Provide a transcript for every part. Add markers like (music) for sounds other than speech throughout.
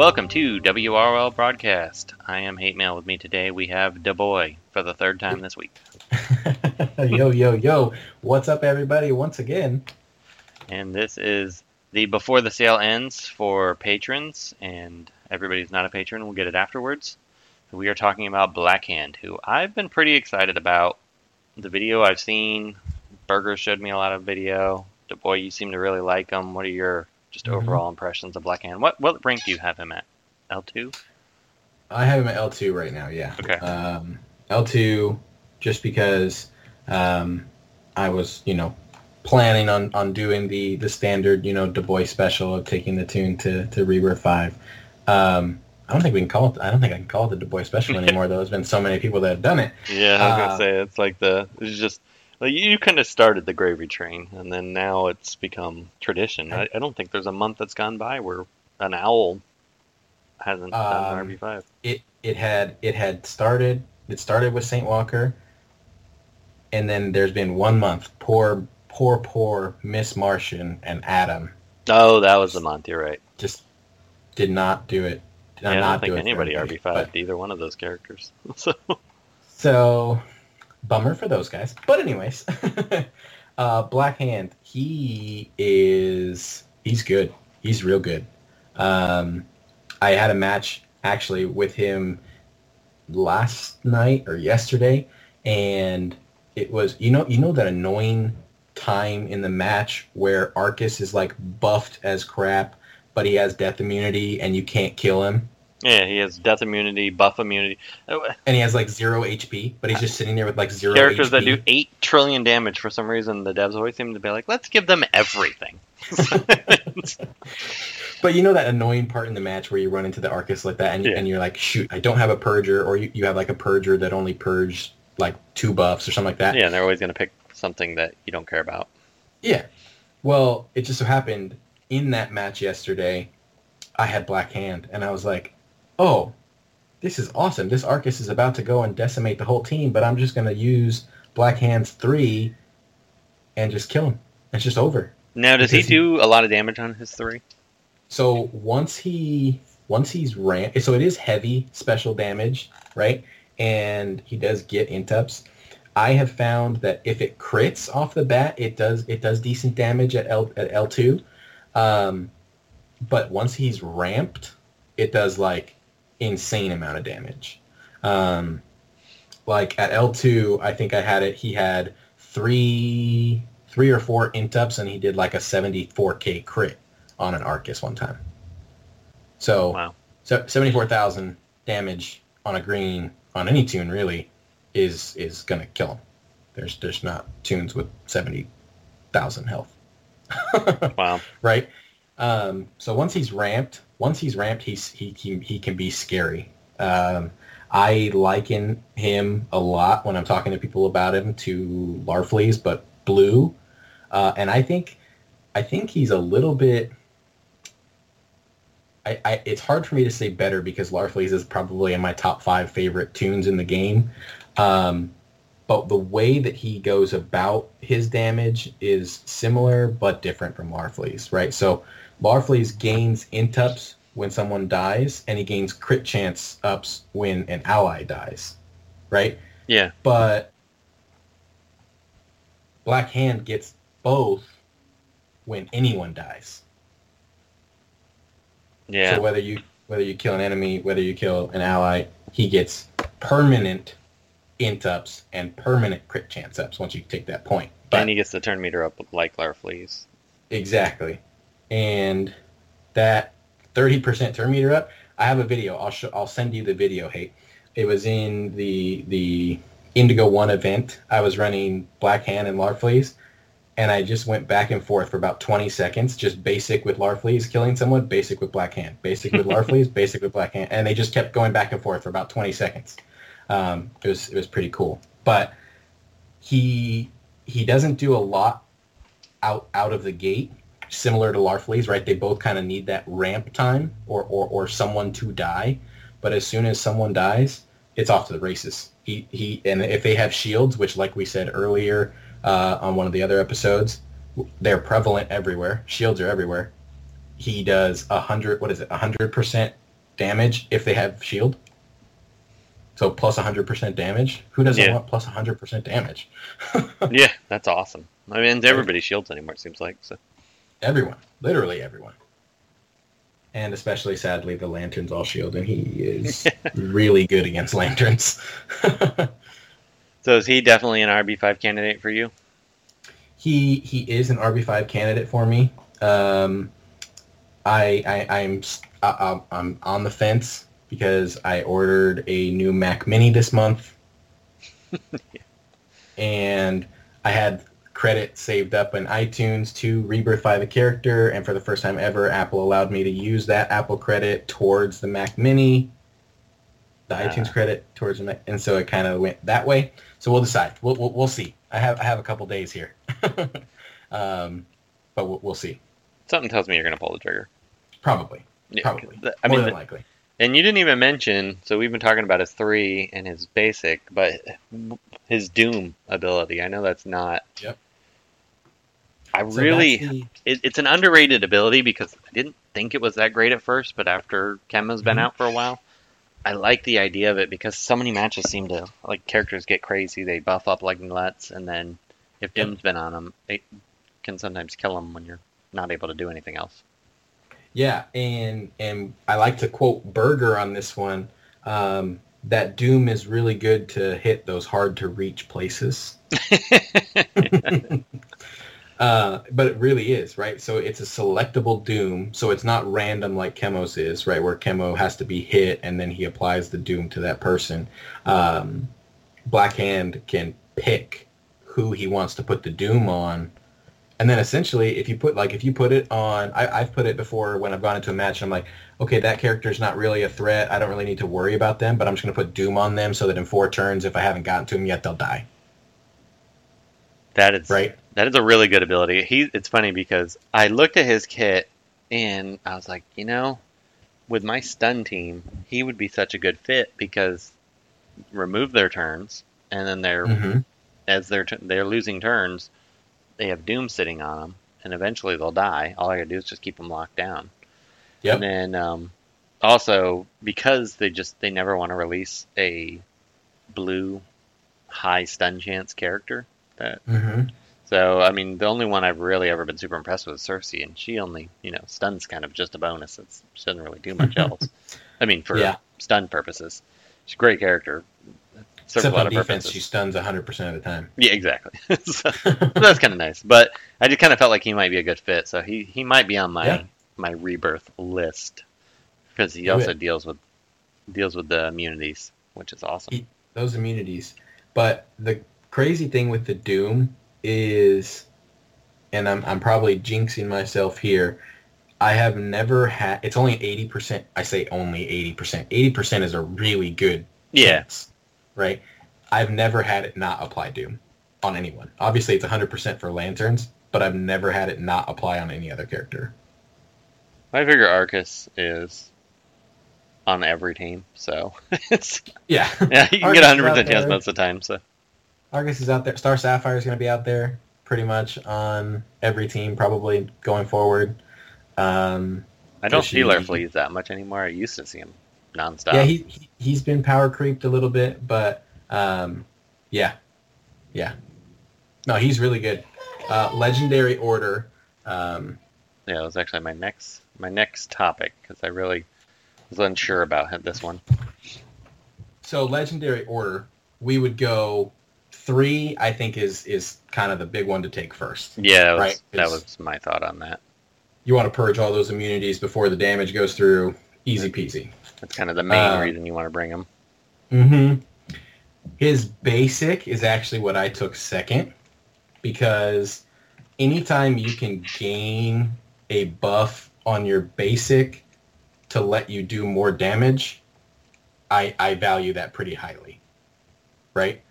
Welcome to WRL Broadcast. I am Hate Mail. With me today, we have Da Boy for the third time this week. (laughs) yo, yo, yo. What's up, everybody, once again? And this is the Before the Sale Ends for patrons, and everybody's not a patron will get it afterwards. We are talking about Blackhand, who I've been pretty excited about. The video I've seen, Burger showed me a lot of video. Da Boy, you seem to really like him. What are your just Mhm. overall impressions of Blackhand? What what rank do you have him at? L two? I have him at L2 right now, yeah. Okay. Um, L2, just because um, I was, you know, planning on, on doing the, the standard, you know, Da Boy special of taking the tune to, to Rebirth 5. Um, I don't think we can call it, I don't think I can call it the Da Boy special (laughs) anymore, though. There's been so many people that have done it. Yeah, I was gonna Uh, say it's like the it's just you kind of started the gravy train, and then now it's become tradition. I, I don't think there's a month that's gone by where an owl hasn't done Um, an RB five. it it had it had started it started with Saint Walker and then there's been one month poor poor poor Miss Martian and Adam Oh, that was the month. You're right. just did not do it did yeah, I don't think anybody RB five either one of those characters. (laughs) so so bummer for those guys. But anyways (laughs) uh Black Hand he is he's good. He's real good. Um I had a match actually with him last night or yesterday and it was you know you know that annoying time in the match where Arcus is like buffed as crap but he has death immunity and you can't kill him yeah, he has death immunity, buff immunity. Oh, and he has like zero HP but he's just sitting there with like zero Characters HP. that do eight trillion damage for some reason. The devs always seem to be like, let's give them everything. (laughs) But you know that annoying part in the match where you run into the Arcus like that and, Yeah. and you're like, shoot, I don't have a Purger, or you, you have like a Purger that only purges like two buffs or something like that. yeah, and they're always gonna pick something that you don't care about. Yeah. Well, it just so happened in that match yesterday, I had Black Hand, and I was like, oh, this is awesome. This Arcus is about to go and decimate the whole team, but I'm just going to use Black Hand's 3 and just kill him. It's just over. Now, does he Because he- do a lot of damage on his three? So once he once he's ran, so it is heavy special damage, right? And he does get intups. I have found that if it crits off the bat, it does it does decent damage at L at L two. Um, but once he's ramped, it does like insane amount of damage. Um, like at L two, I think I had it. He had three three or four intups, and he did like a seventy four k crit on an Arcus one time. So, Wow. so 74,000 damage on a green on any tune really is is gonna kill him. There's there's not tunes with 70,000 health, (laughs) Wow. right? Um, so once he's ramped, once he's ramped, he's he he, he can be scary. Um, I liken him a lot when I'm talking to people about him to Larfleeze, but blue, uh, and I think I think he's a little bit. I, I, it's hard for me to say better because Larfleeze is probably in my top five favorite tunes in the game. Um, but the way that he goes about his damage is similar but different from Larfleeze, right? So Larfleeze gains int ups when someone dies, and he gains crit chance ups when an ally dies, right? Yeah. But Black Hand gets both when anyone dies. Yeah. So whether you whether you kill an enemy, whether you kill an ally, he gets permanent int ups and permanent crit chance ups once you take that point. But and he gets the turn meter up like Larfleeze. exactly, and that thirty percent turn meter up. I have a video. I'll show, I'll send you the video. Hey, it was in the the Indigo One event. I was running Black Hand and Larfleeze, and I just went back and forth for about 20 seconds, just basic with Larfleeze killing someone, basic with Black Hand, basic with Larfleeze, (laughs) basic with Black Hand, and they just kept going back and forth for about 20 seconds. Um, it was it was pretty cool, but he he doesn't do a lot out out of the gate, similar to Larfleeze, right? They both kind of need that ramp time or, or or someone to die, but as soon as someone dies, it's off to the races. He he and if they have shields, which like we said earlier uh, on one of the other episodes, they're prevalent everywhere. Shields are everywhere. He does a hundred. What is it? A hundred percent damage if they have shield. So plus a 100% damage. Who doesn't Yeah. want plus 100% damage? (laughs) yeah, that's awesome. I mean, everybody shields anymore. It seems like so. Everyone, literally everyone. And especially, sadly, the lanterns all shield, and he is (laughs) really good against lanterns. (laughs) So is he definitely an RB five candidate for you? he he is an RB five candidate for me. Um, I, I I'm I, I'm- I'm on the fence because I ordered a new Mac Mini this month, (laughs) and I had credit saved up in iTunes to rebirthify the character, and for the first time ever, Apple allowed me to use that Apple credit towards the Mac Mini, the Ah. iTunes credit towards the Mac, and so it kind of went that way. So we'll decide. We'll, we'll, we'll see. I have I have a couple days here, (laughs) um, but we'll, we'll see. Something tells me you're going to pull the trigger. Probably, Yeah, probably. th- I More mean, than th- likely. and you didn't even mention. So we've been talking about his three and his basic, but his Doom ability. I know that's not. Yep. I So really, it, it's an underrated ability because I didn't think it was that great at first, but after Chemo's been Mhm. out for a while, I like the idea of it because so many matches seem to like characters get crazy. They buff up like nuts, and then if Yep. Doom's been on them, it can sometimes kill them when you're not able to do anything else. Yeah, and and I like to quote Burger on this one. Um, that Doom is really good to hit those hard to reach places. (laughs) (laughs) (laughs) uh, but it really is, right? So it's a selectable Doom. So it's not random like Chemo's is, right? Where Chemo has to be hit and then he applies the Doom to that person. Um, Black Hand can pick who he wants to put the Doom on. And then essentially, if you put like if you put it on, I, I've put it before when I've gone into a match. I'm like, okay, that character's not really a threat. I don't really need to worry about them, but I'm just going to put Doom on them so that in four turns, if I haven't gotten to them yet, they'll die. That is Right? That is a really good ability. He it's funny because I looked at his kit and I was like, you know, with my stun team, he would be such a good fit because remove their turns and then they're hmm as they're they're losing turns, they have doom sitting on them and eventually they'll die. All I got to do is just keep them locked down. Yep. And then um, also because they just they never want to release a blue high stun chance character that hmm so, I mean, the only one I've really ever been super impressed with is Cersei, and she only, you know, stuns kind of just a bonus. It's, she doesn't really do much (laughs) else. I mean, for Yeah. stun purposes. She's a great character. Serves Except a lot of defense, purposes. she stuns 100% of the time. Yeah, exactly. (laughs) (laughs) so, that's kind of nice. But I just kind of felt like he might be a good fit, so he, he might be on my Yeah. my rebirth list because he Do also it. deals with deals with the immunities, which is awesome. He- Those immunities. But the crazy thing with the Doom is, and I'm, I'm probably jinxing myself here, I have never had, it's only 80%, I say only 80%. 80% is a really good yeah, right? I've never had it not apply Doom on anyone. Obviously, it's 100% for Lanterns, but I've never had it not apply on any other character. I figure Arcus is on every team, so (laughs) it's Yeah. (laughs) Yeah, you can Argus get is 100 out percent chance most of the time. So Argus is out there. Star Sapphire is going to be out there pretty much on every team probably going forward. Um, I don't see Larfleeze that much anymore. I used to see him nonstop. Yeah, he, he he's been power creeped a little bit, but um, yeah, yeah. No, he's really good. Uh, Legendary Order. Um, Yeah, that was actually my next my next topic because I really was unsure about this one. so Legendary Order, we would go three. I think is is kind of the big one to take first. Yeah, that was, Right, that was my thought on that. You want to purge all those immunities before the damage goes through. Easy peasy. That's kind of the main Um, reason you want to bring him. Mm-hmm. His basic is actually what I took second because anytime you can gain a buff on your basic to let you do more damage, I, I value that pretty highly. Right?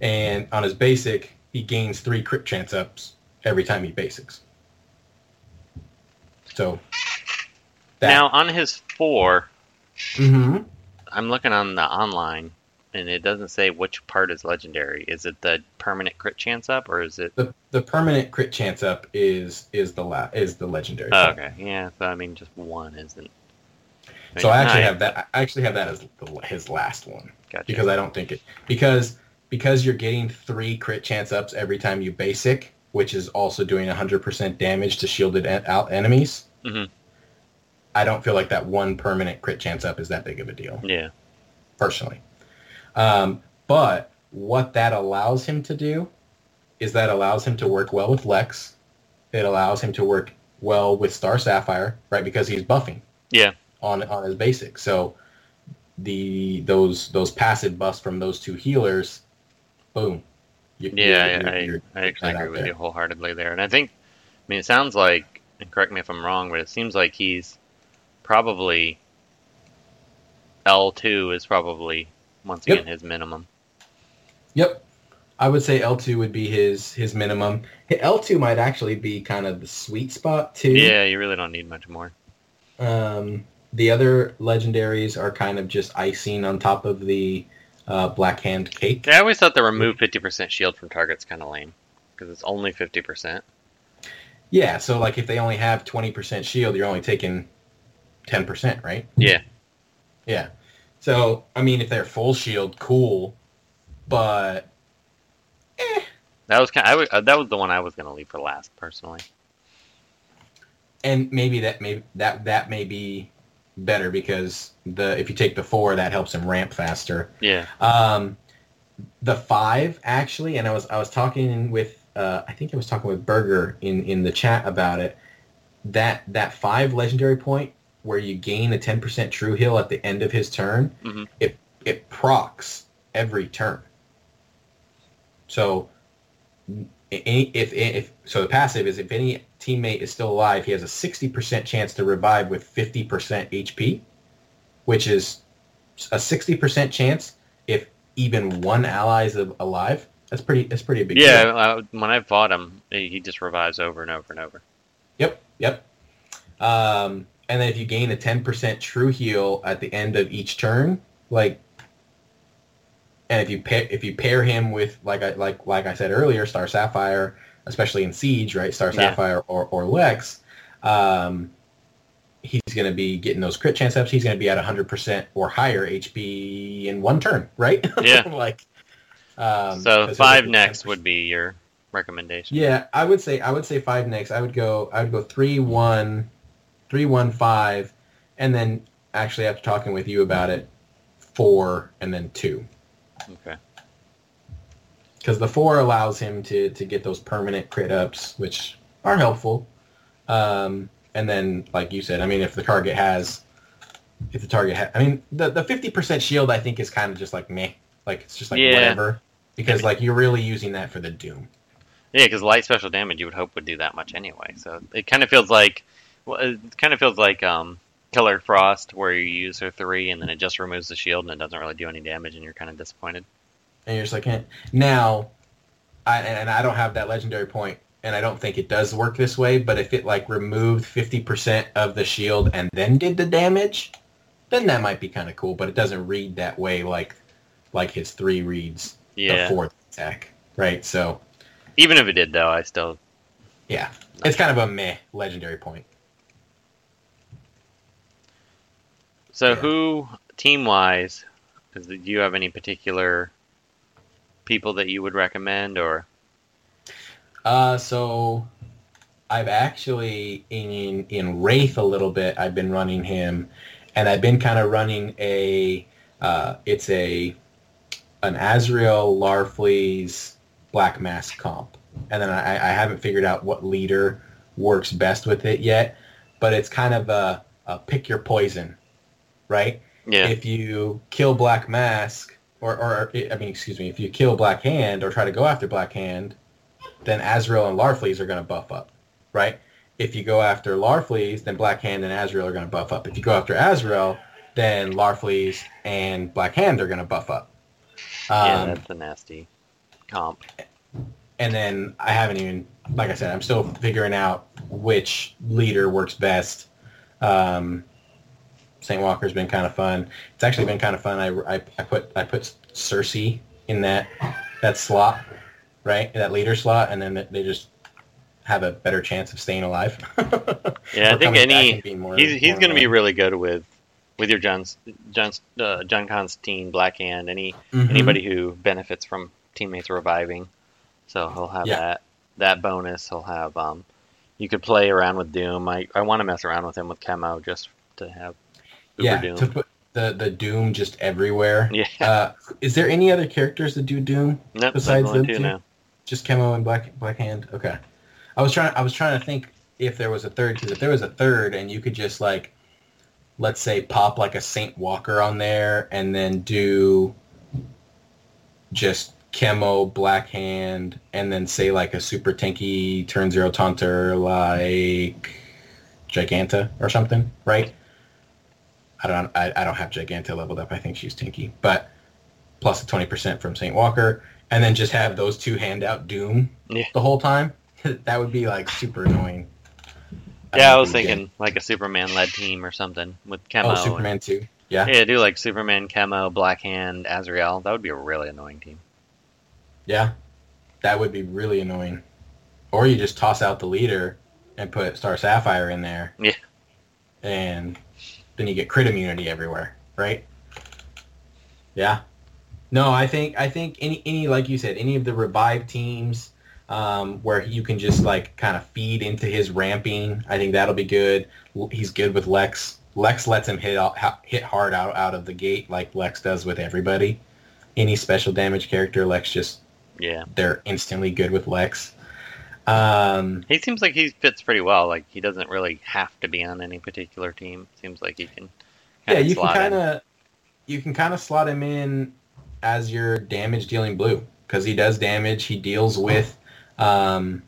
And on his basic, he gains three crit chance ups every time he basics. So that Now on his four, Mhm. I'm looking on the online, and it doesn't say which part is legendary. Is it the permanent crit chance up, or is it? the the permanent crit chance up is is the la- is the legendary. Oh, okay, yeah. So I mean, just one isn't. So I actually have that. I actually have that as the, his last one Gotcha. because I don't think it because because you're getting three crit chance ups every time you basic, which is also doing 100% damage to shielded out enemies. Mhm. I don't feel like that one permanent crit chance up is that big of a deal, yeah. personally. Um, but what that allows him to do is that allows him to work well with Lex. It allows him to work well with Star Sapphire, right? Because he's buffing Yeah. on on his basic. So the those those passive buffs from those two healers, boom. You- Yeah, you're- I, you're- I, you're I actually agree with there. you wholeheartedly there. And I think, I mean, it sounds like, and correct me if I'm wrong, but it seems like he's probably L2 is probably once Yep. again his minimum. Yep. I would say L2 would be his his minimum. L2 might actually be kind of the sweet spot too. Yeah, you really don't need much more. Um, the other legendaries are kind of just icing on top of the uh, Black Hand cake. Yeah, I always thought the remove 50% shield from targets kind of lame because it's only 50%. Yeah, so like if they only have 20% shield, you're only taking 10%, right? Yeah. Yeah. So, I mean, if they're full shield, cool. But, That was kind. I would, uh, that was the one I was gonna leave for last personally. and maybe that may that that may be better because the if you take the four, that helps him ramp faster. Yeah. Um, the five actually, and I was I was talking with uh, I think I was talking with Burger in in the chat about it. That that five legendary point where you gain a ten percent true heal at the end of his turn, Mhm. it it procs every turn. So any, if if so, the passive is if any teammate is still alive, he has a sixty percent chance to revive with fifty percent HP, which is a sixty percent chance if even one ally is alive. That's pretty. That's pretty big. Yeah. Uh, when I fought him, he just revives over and over and over. Yep. Yep. Um, and then if you gain a ten percent true heal at the end of each turn, like, and if you pair if you pair him with like I like like I said earlier, Star Sapphire, especially in Siege, right? Star Yeah. Sapphire or or Lex, um, he's going to be getting those crit chance ups. He's going to be at hundred percent or higher HP in one turn, right? (laughs) Yeah. like. Um, so five next 10%. would be your recommendation. Yeah, I would say I would say five next. I would go I would go three one, three one five, and then actually after talking with you about it, four and then two. Okay. Because the four allows him to to get those permanent crit ups, which are helpful. Um, and then like you said, I mean if the target has if the target ha- I mean the the fifty percent shield I think is kind of just like meh. Like it's just like Yeah. whatever. Because like you're really using that for the doom. Yeah, because light special damage you would hope would do that much anyway. So it kind of feels like, well, it kind of feels like um, Killer Frost, where you use her three and then it just removes the shield and it doesn't really do any damage, and you're kind of disappointed. And you're just like, eh. now, I, and I don't have that legendary point, and I don't think it does work this way. But if it like removed fifty percent of the shield and then did the damage, then that might be kind of cool. But it doesn't read that way like like his three reads Yeah. the attack, right? So Even if it did, though, I still yeah, it's kind of a meh legendary point. So Yeah. who team wise, do you have any particular people that you would recommend or Uh, so I've actually in in Wraith a little bit. I've been running him, and I've been kind of running a. Uh, it's a an Azrael Larfleeze Black Mask comp, and then I, I haven't figured out what leader works best with it yet. But it's kind of a, a pick your poison, right? yeah if you kill Black Mask, or, or I mean, excuse me, if you kill Black Hand or try to go after Black Hand, then Azrael and Larfleeze are going to buff up, right? If you go after Larfleeze, then Black Hand and Azrael are going to buff up. If you go after Azrael, then Larfleeze and Black Hand are going to buff up. yeah Um, that's a nasty comp. and then I haven't even, like I said, I'm still figuring out which leader works best. Um, St. Walker's been kind of fun. It's actually been kind of fun. I, I, I put I put Cersei in that that slot, right, that leader slot, and then they just have a better chance of staying alive. (laughs) Yeah, I think any more- he's he's going to be really good with with your John's John's uh, John Constantine, Black Hand, any Mhm. anybody who benefits from teammates reviving. So he'll have Yeah. that that bonus. He'll have um, you could play around with Doom. I, I want to mess around with him with Chemo just to have Yeah, Doom. to put the the Doom just everywhere. (laughs) yeah, Uh, is there any other characters that do Doom? nope, besides them two two? now. Just Chemo and Black Black Hand. Okay. I was trying. I was trying to think if there was a third because if there was a third and you could just like, let's say, pop like a Saint Walker on there and then do just Chemo Black Hand and then say like a super tanky turn zero taunter like Giganta or something, right? I don't. I, I don't have Giganta leveled up. I think she's tanky, but plus the twenty percent from Saint Walker, and then just have those two hand out Doom Yeah. the whole time. (laughs) that would be like super annoying. Yeah, I don't was think thinking like a Superman led team or something with. Oh, and- Superman too. Yeah, yeah, do like Superman, Chemo, Black Hand, Azrael. That would be a really annoying team. yeah, that would be really annoying. Or you just toss out the leader and put Star Sapphire in there. Yeah. And then you get crit immunity everywhere, right? Yeah. No, I think I think any any like you said, any of the revive teams um, where you can just like kind of feed into his ramping, I think that'll be good. He's good with Lex. Lex lets him hit hit hard out out of the gate like Lex does with everybody. Any special damage character, Lex just Yeah, they're instantly good with Lex. Um, he seems like he fits pretty well. Like he doesn't really have to be on any particular team. Seems like he can. yeah, you can kind of you can kind of slot him in as your damage dealing blue because he does damage. He deals with um,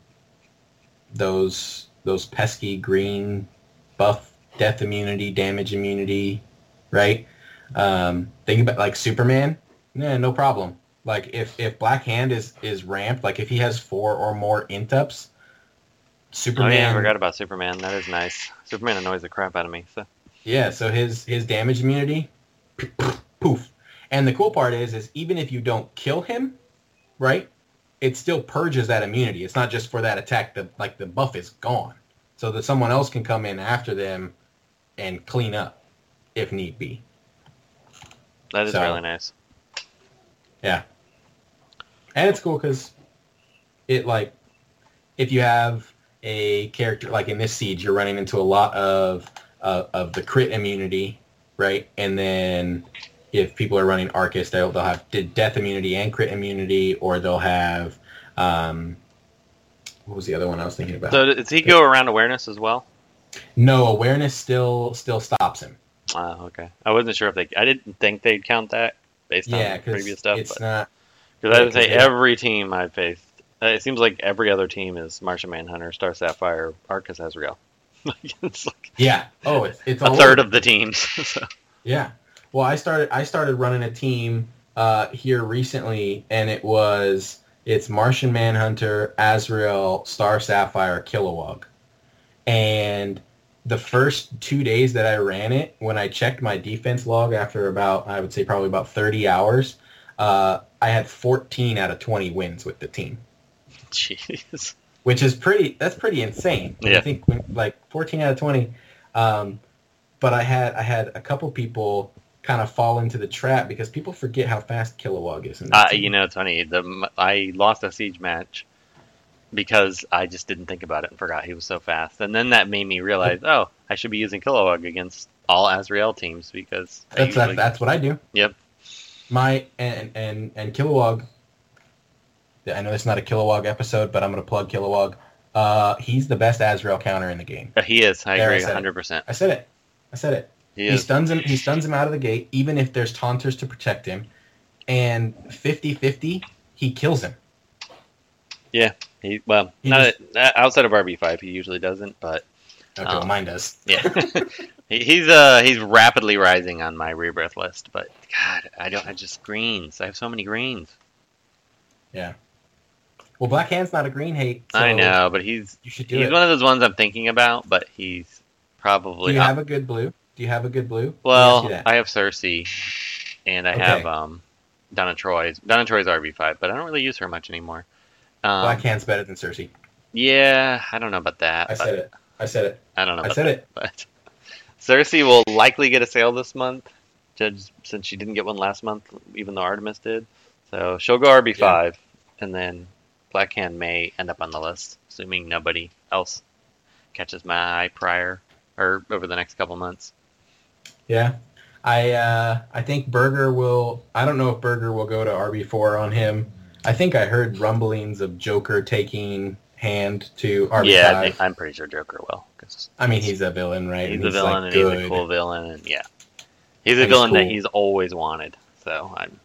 those those pesky green buff death immunity, damage immunity, right? Um, think about like Superman. Yeah, no problem. Like if if Black Hand is is ramped, like if he has four or more intups, Oh Superman. yeah, I forgot about Superman. That is nice. Superman annoys the crap out of me. So Yeah, so his his damage immunity, poof. And the cool part is, is even if you don't kill him, right, it still purges that immunity. It's not just for that attack. The like the buff is gone, so that someone else can come in after them and clean up if need be. that is So- really nice. Yeah, and it's cool because it like if you have a character like in this siege, you're running into a lot of uh, of the crit immunity, right? And then if people are running Arcus, they'll they'll have death immunity and crit immunity, or they'll have um, what was the other one I was thinking about? So does he go around awareness as well? no awareness still still stops him. Oh, okay. I wasn't sure if they. I didn't think they'd count that based Yeah, on previous stuff. it's but not. Because I would say every team I've faced, uh, it seems like every other team is Martian Manhunter, Star Sapphire, Arcus Azrael. (laughs) It's like Yeah. Oh, it's it's a third over. of the teams. (laughs) so, Yeah. Well, I started I started running a team uh, here recently, and it was it's Martian Manhunter, Azrael, Star Sapphire, Kilowog, and the first two days that I ran it, when I checked my defense log after about I would say probably about thirty hours, uh, I had fourteen out of twenty wins with the team Jeez. which is pretty that's pretty insane Yeah. i think like 14 out of 20 um, but i had i had a couple people kind of fall into the trap because people forget how fast kilowog is Uh, you know, it's funny. The I lost a siege match because I just didn't think about it and forgot he was so fast. And then that made me realize, oh, I should be using Kilowog against all Azrael teams because that's usually- that's what i do Yep. My and and and kilowog i know it's not a kilowog episode but i'm going to plug kilowog uh, he's the best azrael counter in the game he is. I There, agree, hundred percent. i said it i said it He He stuns him. He stuns him out of the gate, even if there's taunters to protect him. And 50-50, he kills him. Yeah. He, well, He not uh, outside of RB five, he usually doesn't. But Okay, Oh. well, mine does. yeah, (laughs) he's uh he's rapidly rising on my rebirth list. But God, I don't. I just greens. I have so many greens. Yeah. Well, Black Hand's not a green hate. so I know, but he's You should do he's it. one of those ones I'm thinking about. But he's probably. do you have a good blue? Do you have a good blue? Let me ask Well. I have Cersei, and I Okay. have um, Donna Troy's. Donna Troy's RB five, but I don't really use her much anymore. Um, Black Hand's better than Cersei. yeah, I don't know about that. I said it. I said it. I don't know. I said that, it. But (laughs) Cersei will likely get a sale this month, just since she didn't get one last month, even though Artemis did. So she'll go RB5, and then Black Hand may end up on the list, assuming nobody else catches my eye prior or over the next couple months. Yeah. I uh, I think Burger will. I don't know if Burger will go to RB four on him. I think I heard rumblings of Joker taking hand to RB five. Yeah, I think, I'm pretty sure Joker will. Cause I mean, he's a villain, right? he's And a villain like, and he's a cool villain, and yeah, he's a And he's villain that he's always wanted. So I'm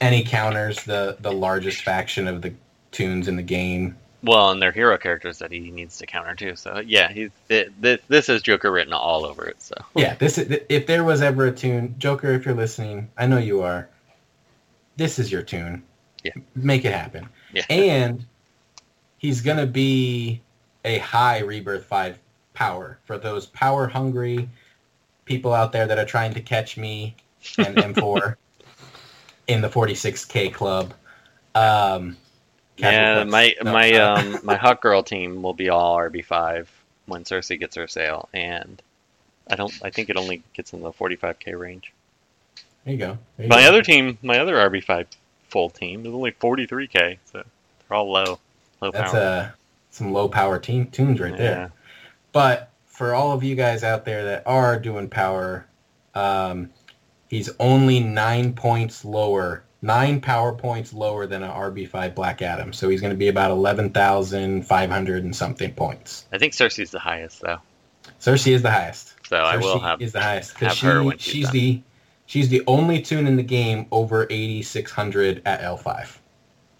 and he counters the the largest faction of the tunes in the game. well, and they're hero characters that he needs to counter too. So yeah, he's it, this, this is Joker written all over it. So (laughs) Yeah, this is if there was ever a tune, Joker, if you're listening, I know you are. This is your tune. Yeah. Make it happen. yeah, And he's gonna be a high rebirth five power for those power hungry people out there that are trying to catch me and M4 (laughs) in the 46k club. Um, yeah. My no, my (laughs) um my Hawk Girl team will be all RB five when Cersei gets her sale, and I don't. I think it only gets in the 45k range. there you go. There you My go. other team, my other RB five full team is only 43k, so they're all low, low That's power. uh, some low power team tunes right there. But for all of you guys out there that are doing power, um, he's only nine points lower, nine power points lower than an RB5 Black Adam. So he's going to be about 11,500 and something points. I think Cersei's the highest though, Cersei is the highest. so I will Cersei have. is the highest have because she, her when she's she's the she's the only tune in the game over 8,600 at L5.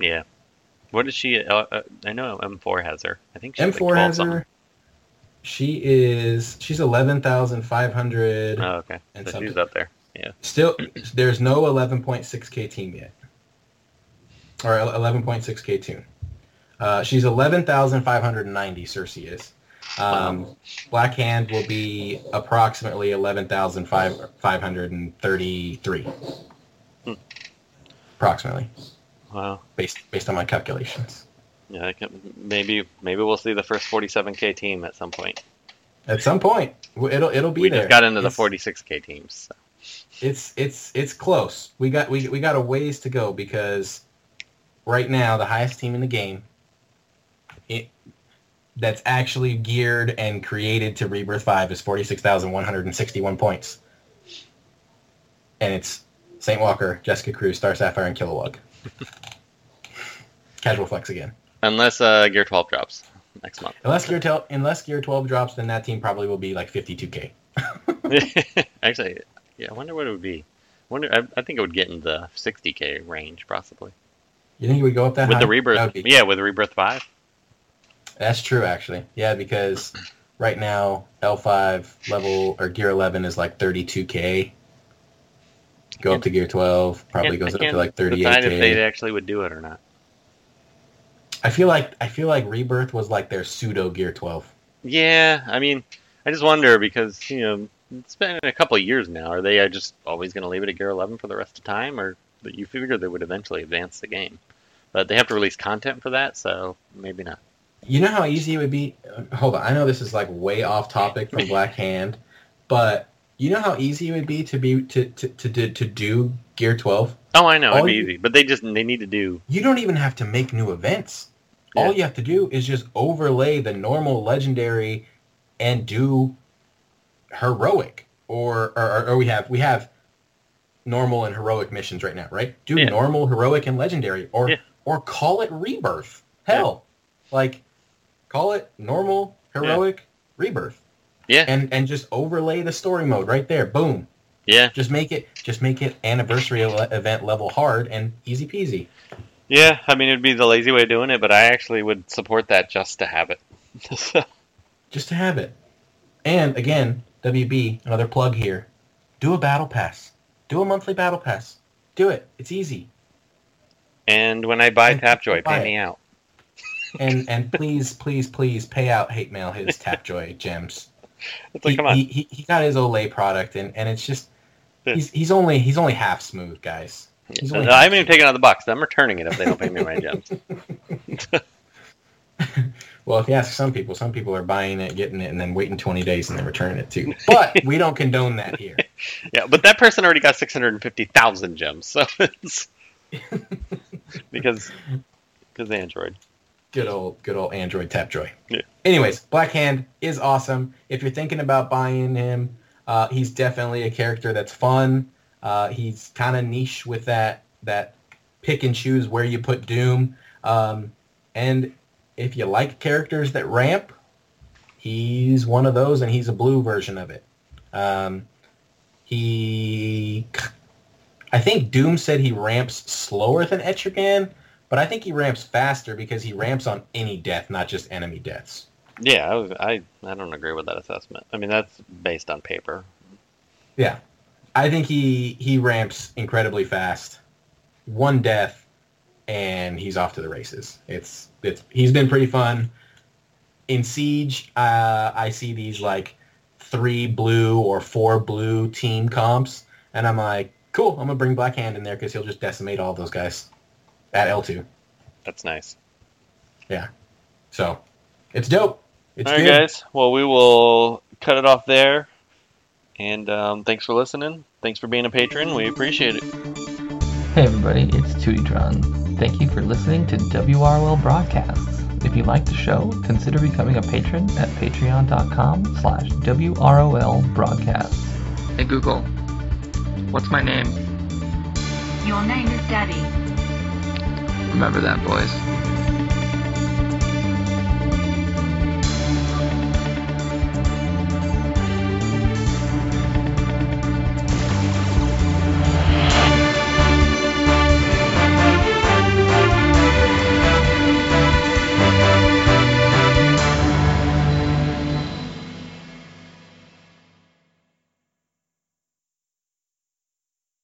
Yeah. What is she? Uh, uh, I know M4 has her. I think she's M4 12 has something. her. She is she's 11,500. Oh, okay. and So something. she's up there. Yeah. Still, there's no 11.6k team yet, or 11.6k tune. Uh, she's 11,590. Cersei is. Um, Wow. Black Hand will be approximately 11,533. Hmm. Approximately, Wow. based based on my calculations. Yeah. I can, maybe maybe we'll see the first 47k team at some point. At some point, it'll it'll be we there. just got into the It's- 46k teams. So. it's it's it's close. We got we we got a ways to go because right now the highest team in the game it, that's actually geared and created to Rebirth 5 is 46,161 points. And it's St. Walker, Jessica Cruz, Star Sapphire, and Kilowog. (laughs) Casual flex again. Unless uh, Gear 12 drops next month. Unless Gear, tel- unless Gear 12 drops, then that team probably will be like 52k. (laughs) (laughs) Actually, yeah. I wonder what it would be. Wonder. I, I think it would get in the 60k range possibly You think it would go up that with high? the rebirth. be- Yeah, with Rebirth 5. That's true, actually. Yeah, because right now L5 level or Gear 11 is like 32k. Go up to Gear 12, probably goes up to like Decide if they actually would do it or not. I feel like I feel like Rebirth was like their pseudo Gear 12. Yeah, I mean, I just wonder because you know it's been a couple of years now. Are they uh, just always going to leave it at Gear 11 for the rest of time, or that you figure they would eventually advance the game? But they have to release content for that, so maybe not. You know how easy it would be? Hold on, I know this is like way off topic from (laughs) Black Hand, but you know how easy it would be to be to to to, do- to do Gear 12? Oh, I know, All it'd be you- easy, but they just they need to do. You don't even have to make new events. Yeah. All you have to do is just overlay the normal legendary and do heroic or or, or we have we have normal and heroic missions right now, right? Do Yeah. normal, heroic and legendary or Yeah. or call it rebirth. Hell. Like call it normal, heroic, rebirth. Yeah. And and just overlay the story mode right there. Boom. Yeah, Just make it just make it anniversary event level hard and easy peasy. yeah. I mean, it'd be the lazy way of doing it, but I actually would support that just to have it. (laughs) Just to have it. And again, WB, another plug here. Do a battle pass. Do a monthly battle pass. Do it. It's easy. and when I buy Tapjoy, pay it. me out. And (laughs) and please, please, please pay out hate mail his Tapjoy gems. (laughs) It's like, he, come on. He, he, got his Olay product and, and it's just he's he's only he's only half smooth, guys. He's only I haven't even taken out of the box. I'm returning it if they don't pay me my gems. Well, (laughs) (laughs) Well, if you ask some people, some people are buying it, getting it, and then waiting 20 days and then returning it too. But we don't condone that here. Yeah, but that person already got 650,000 gems, so it's because because Android. Good old, good old Android Tapjoy. Yeah. Anyways, Black Hand is awesome. If you're thinking about buying him, uh, he's definitely a character that's fun. Uh, he's kind of niche with that that pick and choose where you put Doom. Um, and if you like characters that ramp, he's one of those, and he's a blue version of it. Um, he, I think Doom said he ramps slower than Etrigan, but I think he ramps faster because he ramps on any death, not just enemy deaths. Yeah, I, I I don't agree with that assessment. I mean, that's based on paper. Yeah, I think he he ramps incredibly fast. One death, and he's off to the races. It's it's he's been pretty fun. In Siege, uh, I see these like three blue or four blue team comps, and I'm like, cool. I'm gonna bring Black Hand in there because he'll just decimate all those guys at L2. That's nice. Yeah. So it's dope. It's All right, good. guys. Well, we will cut it off there. And um, thanks for listening. Thanks for being a patron. We appreciate it. Hey everybody, it's Tutitron. Thank you for listening to WRL Broadcasts. If you like the show, consider becoming a patron at patreon.com slash WROL Broadcasts. Hey Google, what's my name? Your name is Daddy. Remember that, boys.